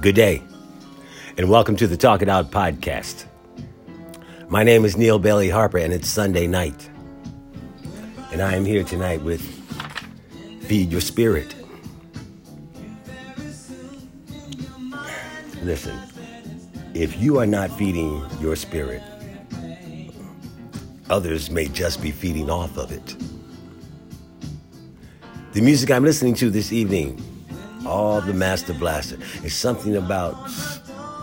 Good day, and welcome to the Talk It Out podcast. My name is Neil Bailey Harper, and it's Sunday night. And I am here tonight with Feed Your Spirit. Listen, if you are not feeding your spirit, others may just be feeding off of it. The music I'm listening to this evening, all the Master Blaster, It's something about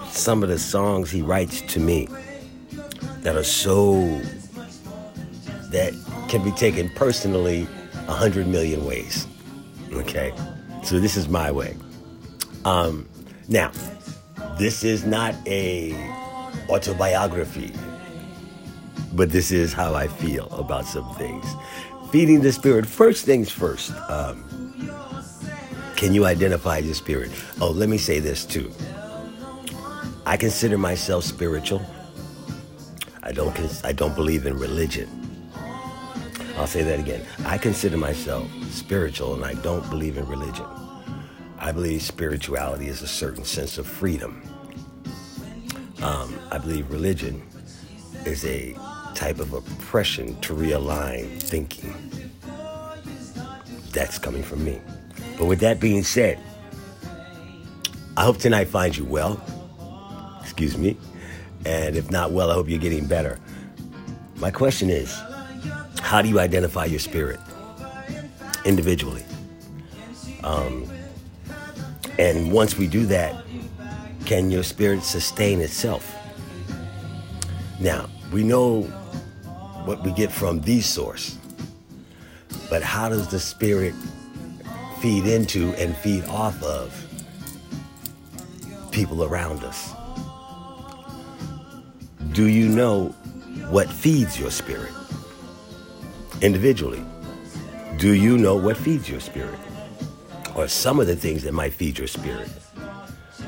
some of the songs he writes to me that are so that can be taken personally a hundred million ways. Okay, so this is my way. Um, now, this is not a autobiography, but this is how I feel about some things feeding the spirit. First things first. Um, can you identify your spirit? Oh, let me say this too. I consider myself spiritual. I don't. I don't believe in religion. I'll say that again. I consider myself spiritual, and I don't believe in religion. I believe spirituality is a certain sense of freedom. Um, I believe religion is a type of oppression to realign thinking. That's coming from me. But with that being said, I hope tonight finds you well. Excuse me. And if not well, I hope you're getting better. My question is how do you identify your spirit individually? Um, and once we do that, can your spirit sustain itself? Now, we know what we get from the source. But how does the spirit feed into and feed off of people around us? Do you know what feeds your spirit? Individually, do you know what feeds your spirit? Or some of the things that might feed your spirit?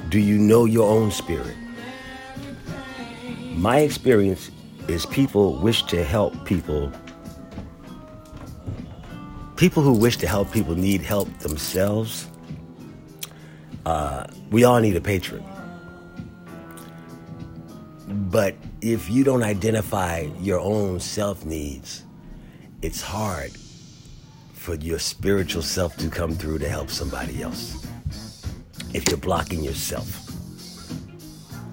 Do you know your own spirit? My experience is people wish to help people. People who wish to help people need help themselves. Uh, we all need a patron. But if you don't identify your own self needs, it's hard for your spiritual self to come through to help somebody else. If you're blocking yourself.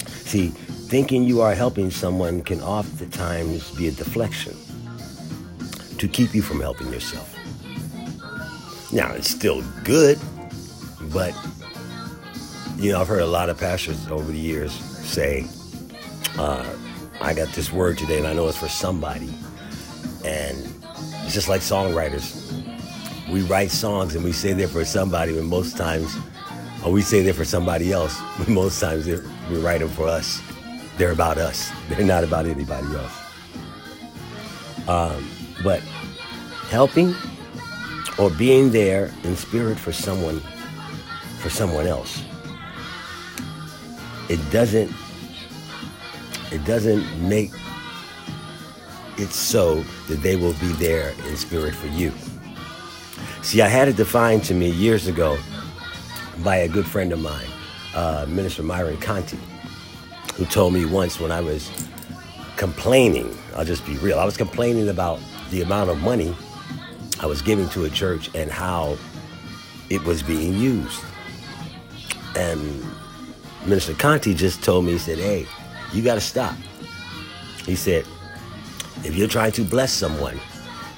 See, Thinking you are helping someone can oftentimes be a deflection to keep you from helping yourself. Now, it's still good, but you know, I've heard a lot of pastors over the years say, uh, I got this word today and I know it's for somebody. And it's just like songwriters. We write songs and we say they're for somebody, but most times, or we say they're for somebody else, but most times we write them for us. They're about us. They're not about anybody else. Um, but helping or being there in spirit for someone, for someone else, it doesn't, it doesn't make it so that they will be there in spirit for you. See, I had it defined to me years ago by a good friend of mine, uh, Minister Myron Conti who told me once when I was complaining, I'll just be real, I was complaining about the amount of money I was giving to a church and how it was being used. And Minister Conti just told me, he said, hey, you got to stop. He said, if you're trying to bless someone,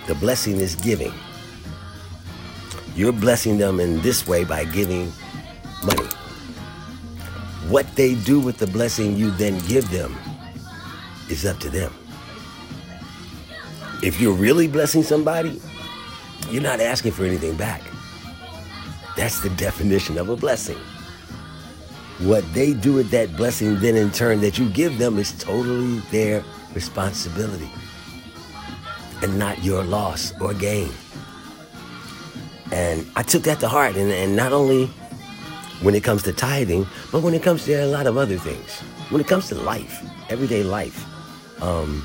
the blessing is giving. You're blessing them in this way by giving money. What they do with the blessing you then give them is up to them. If you're really blessing somebody, you're not asking for anything back. That's the definition of a blessing. What they do with that blessing, then in turn, that you give them is totally their responsibility and not your loss or gain. And I took that to heart. And, and not only when it comes to tithing, but when it comes to a lot of other things. When it comes to life, everyday life, um,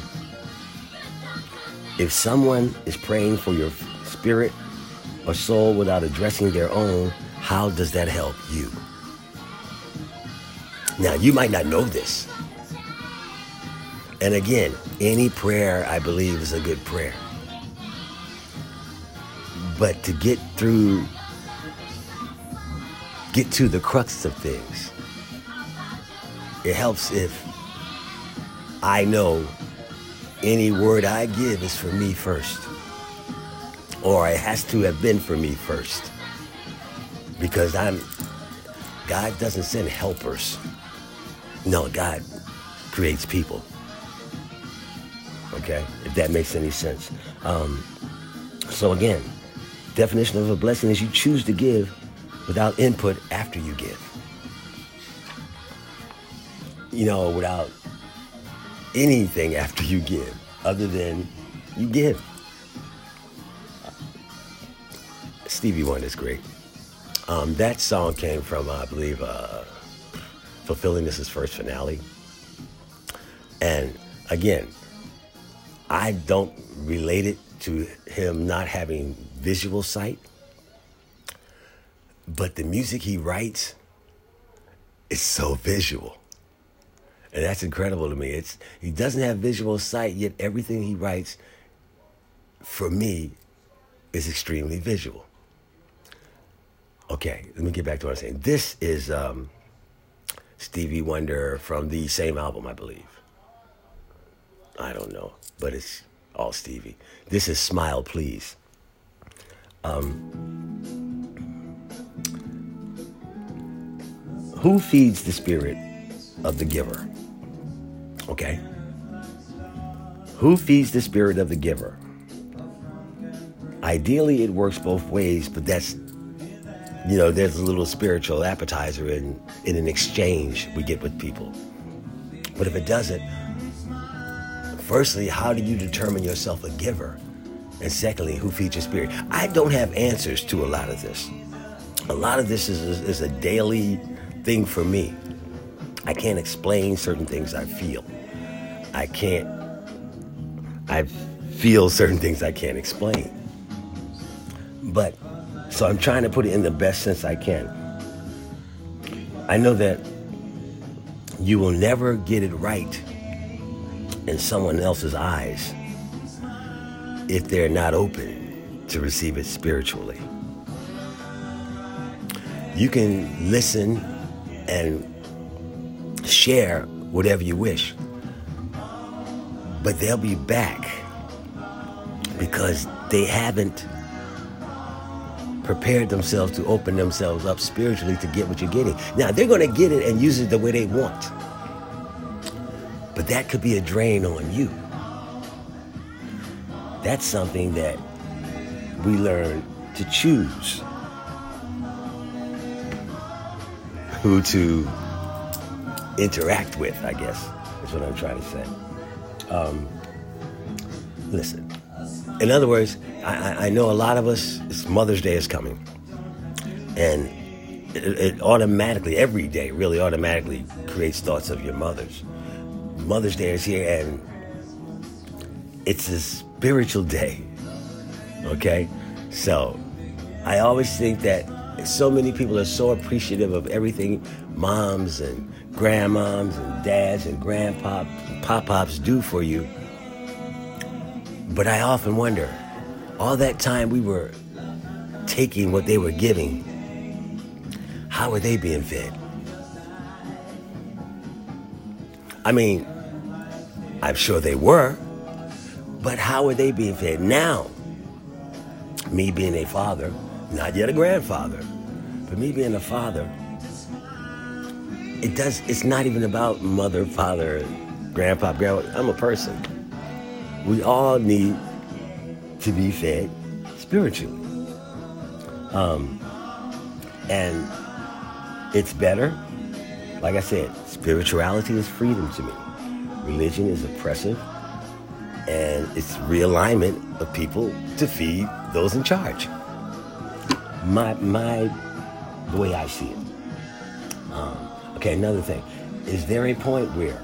if someone is praying for your spirit or soul without addressing their own, how does that help you? Now, you might not know this. And again, any prayer, I believe, is a good prayer. But to get through, get to the crux of things, it helps if I know any word I give is for me first. Or it has to have been for me first. Because I'm, God doesn't send helpers. No, God creates people. Okay, if that makes any sense. Um, so again, definition of a blessing is you choose to give without input after you give. You know, without anything after you give, other than you give. Stevie Wonder is great. Um, that song came from, I believe, uh, Fulfillingness' First Finale. And again, I don't relate it to him not having visual sight, but the music he writes is so visual. And that's incredible to me. It's he doesn't have visual sight, yet everything he writes for me is extremely visual. Okay, let me get back to what I'm saying. This is um, Stevie Wonder from the same album, I believe. I don't know, but it's all Stevie. This is Smile Please. Um, who feeds the spirit of the giver? Okay. Who feeds the spirit of the giver? Ideally, it works both ways, but that's, you know, there's a little spiritual appetizer in, in an exchange we get with people. But if it doesn't, firstly, how do you determine yourself a giver? And secondly, who feeds your spirit? I don't have answers to a lot of this. A lot of this is, is, is a daily thing for me. I can't explain certain things I feel. I can't, I feel certain things I can't explain. But, so I'm trying to put it in the best sense I can. I know that you will never get it right in someone else's eyes if they're not open to receive it spiritually. You can listen and share whatever you wish, but they'll be back because they haven't prepared themselves to open themselves up spiritually to get what you're getting. Now, they're going to get it and use it the way they want. But that could be a drain on you. That's something that we learn to choose who to interact with, I guess, is what I'm trying to say. Um, listen, in other words, I, I, know a lot of us, Mother's Day is coming. And it, it automatically, every day, really automatically creates thoughts of your mothers. Mother's Day is here, and it's a spiritual day. Okay? So, I always think that so many people are so appreciative of everything moms and grandmoms and dads and grandpop pop pops do for you. But I often wonder, all that time we were taking what they were giving, how are they being fed? I mean, I'm sure they were, but how are they being fed now? Me being a father, not yet a grandfather, but me being a father, it does, it's not even about mother, father, grandpa, grandma. I'm a person. We all need to be fed spiritually. Um, and it's better. Like I said, spirituality is freedom to me. Religion is oppressive. And it's realignment of people to feed those in charge. My, my, the way I see it. Um, okay, another thing. Is there a point where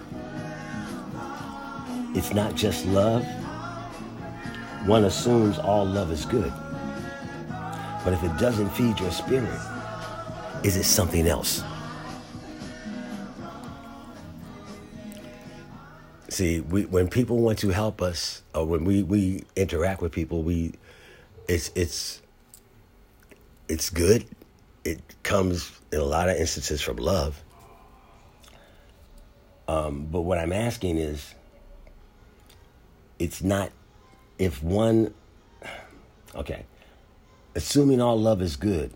it's not just love? One assumes all love is good. But if it doesn't feed your spirit, is it something else? See, we, when people want to help us, or when we, we interact with people, we it's it's it's good. It comes in a lot of instances from love. Um, but what I'm asking is, it's not if one. Okay, assuming all love is good,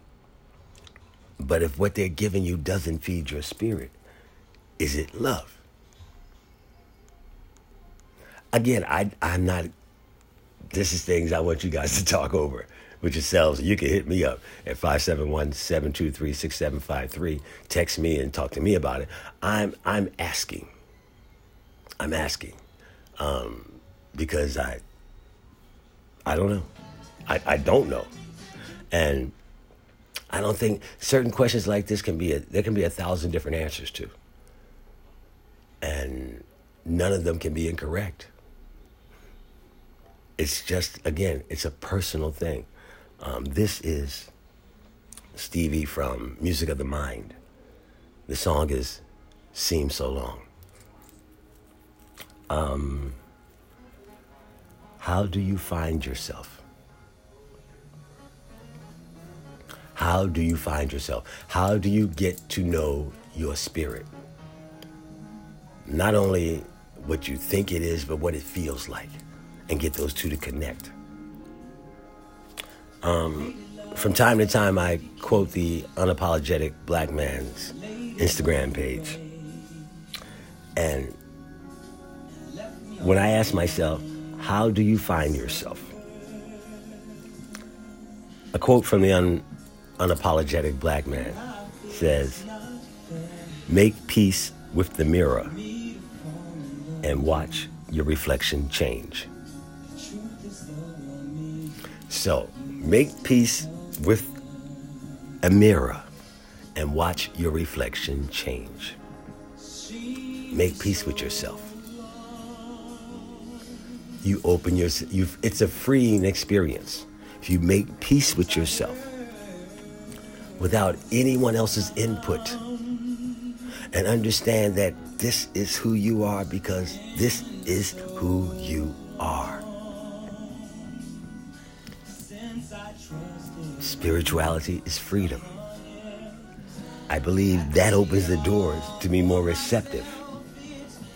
but if what they're giving you doesn't feed your spirit, is it love? Again, I I'm not. This is things I want you guys to talk over with yourselves. You can hit me up at 571-723-6753. Text me and talk to me about it. I'm I'm asking. I'm asking. Um, because I I don't know. I, I don't know. And I don't think certain questions like this can be a there can be a thousand different answers to. And none of them can be incorrect. It's just again, it's a personal thing. Um, this is Stevie from Music of the Mind. The song is Seems So Long. Um, how do you find yourself? How do you find yourself? How do you get to know your spirit? Not only what you think it is, but what it feels like, and get those two to connect. Um, from time to time, I quote the unapologetic black man's Instagram page. And when I ask myself, how do you find yourself? A quote from the un- unapologetic black man says, Make peace with the mirror and watch your reflection change. So, Make peace with a mirror and watch your reflection change. Make peace with yourself. You open your you it's a freeing experience. If you make peace with yourself without anyone else's input and understand that this is who you are because this is who you are. Spirituality is freedom. I believe that opens the doors to be more receptive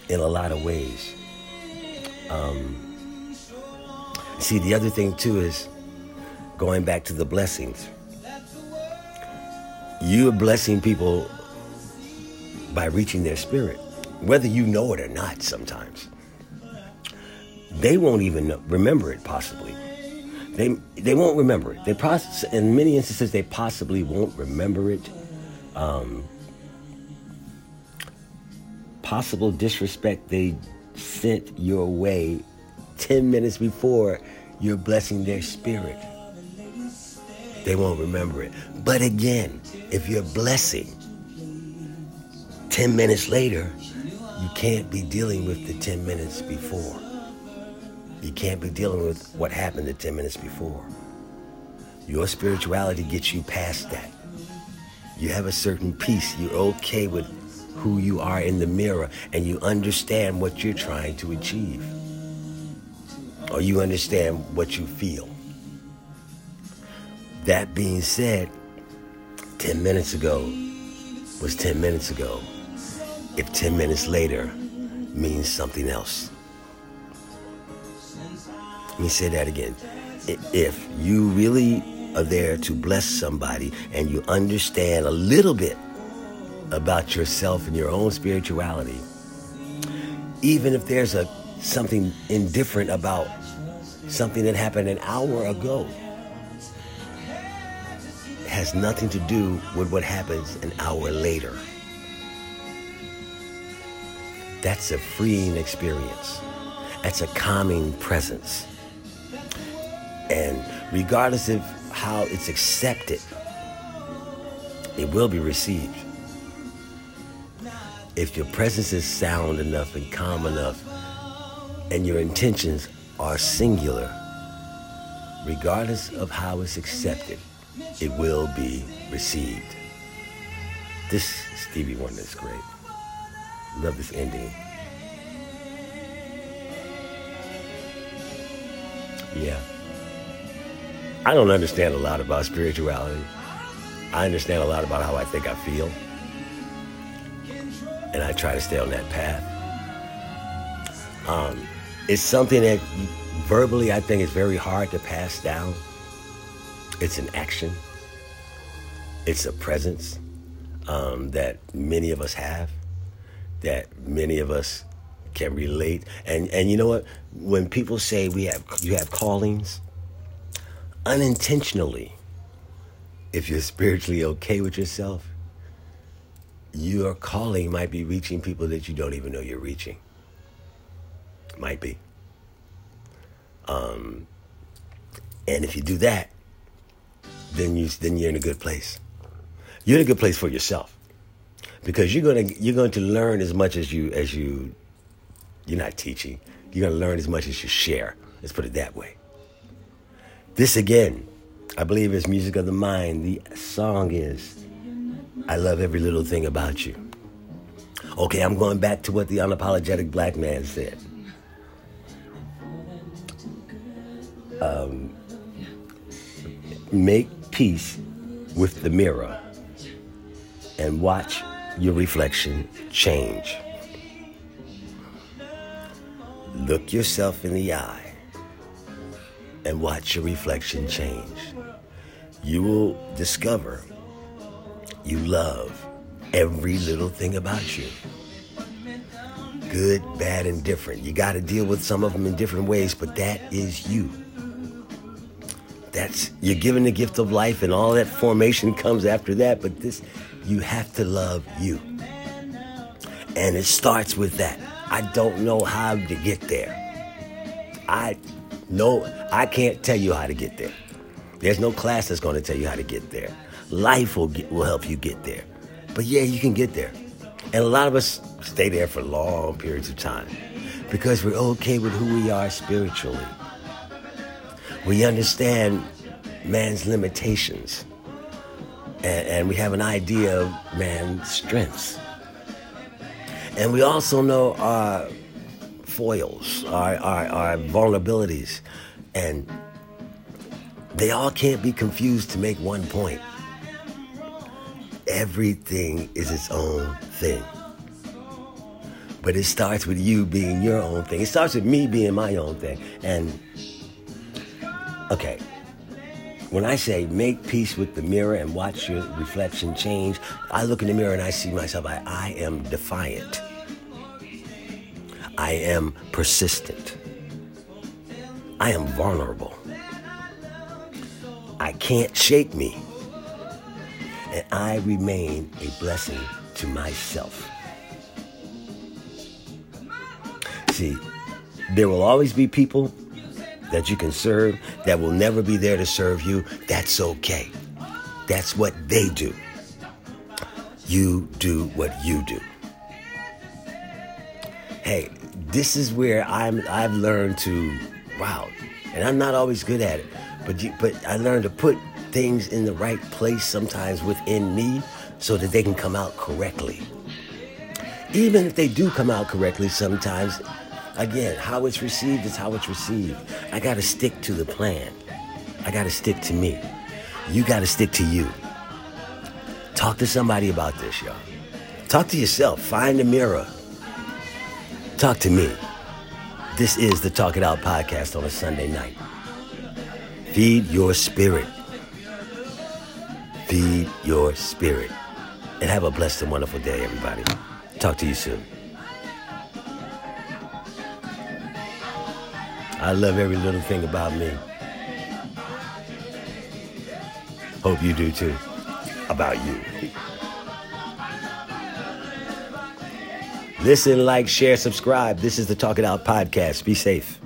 in a lot of ways. Um, see, the other thing too is going back to the blessings. You are blessing people by reaching their spirit, whether you know it or not sometimes. They won't even remember it, possibly. They they won't remember it. They process, in many instances they possibly won't remember it. Um, possible disrespect they sent your way ten minutes before you're blessing their spirit. They won't remember it. But again, if you're blessing ten minutes later, you can't be dealing with the ten minutes before. You can't be dealing with what happened the 10 minutes before. Your spirituality gets you past that. You have a certain peace. You're okay with who you are in the mirror and you understand what you're trying to achieve. Or you understand what you feel. That being said, 10 minutes ago was 10 minutes ago. If 10 minutes later means something else. Let me say that again. If you really are there to bless somebody and you understand a little bit about yourself and your own spirituality, even if there's a something indifferent about something that happened an hour ago, has nothing to do with what happens an hour later. That's a freeing experience. That's a calming presence. And regardless of how it's accepted, it will be received. If your presence is sound enough and calm enough, and your intentions are singular. Regardless of how it's accepted, it will be received. This Stevie Wonder is great. Love this ending. Yeah. I don't understand a lot about spirituality. I understand a lot about how I think I feel. And I try to stay on that path. Um, it's something that verbally I think is very hard to pass down. It's an action. It's a presence um, that many of us have, that many of us can relate. And and you know what? When people say we have you have callings, unintentionally, if you're spiritually okay with yourself, your calling might be reaching people that you don't even know you're reaching. Might be. Um, and if you do that, then you then you're in a good place. You're in a good place for yourself because you're gonna you're going to learn as much as you as you you're not teaching. You're gonna learn as much as you share. Let's put it that way. This again, I believe is music of the mind. The song is I love every little thing about you. Okay, I'm going back to what the unapologetic black man said. Um, make peace with the mirror and watch your reflection change. Look yourself in the eye and watch your reflection change. You will discover you love every little thing about you. Good, bad, and different. You got to deal with some of them in different ways, but that is you. That's you're given the gift of life, and all that formation comes after that. But this, you have to love you, and it starts with that. I don't know how to get there. I know I can't tell you how to get there. There's no class that's going to tell you how to get there. Life will get, will help you get there. But yeah, you can get there. And a lot of us stay there for long periods of time because we're okay with who we are spiritually. We understand man's limitations and, and we have an idea of man's strengths. And we also know our foils, our, our, our vulnerabilities, and they all can't be confused to make one point. Everything is its own thing. But it starts with you being your own thing. It starts with me being my own thing. And, okay, when I say make peace with the mirror and watch your reflection change, I look in the mirror and I see myself. I, I am defiant. I am persistent. I am vulnerable. I can't shake me. And I remain a blessing to myself. See, there will always be people that you can serve that will never be there to serve you. That's okay. That's what they do. You do what you do. Hey, this is where I'm I've learned to wow, and I'm not always good at it, but you, but I learned to put things in the right place sometimes within me so that they can come out correctly. Even if they do come out correctly sometimes, again, how it's received is how it's received. I got to stick to the plan. I got to stick to me. You got to stick to you. Talk to somebody about this, y'all. Talk to yourself. Find a mirror. Talk to me. This is the Talk It Out podcast on a Sunday night. Feed your spirit. Feed your spirit. And have a blessed and wonderful day, everybody. Talk to you soon. I love every little thing about me. Hope you do too. About you. Listen, like, share, subscribe. This is the Talk It Out podcast. Be safe.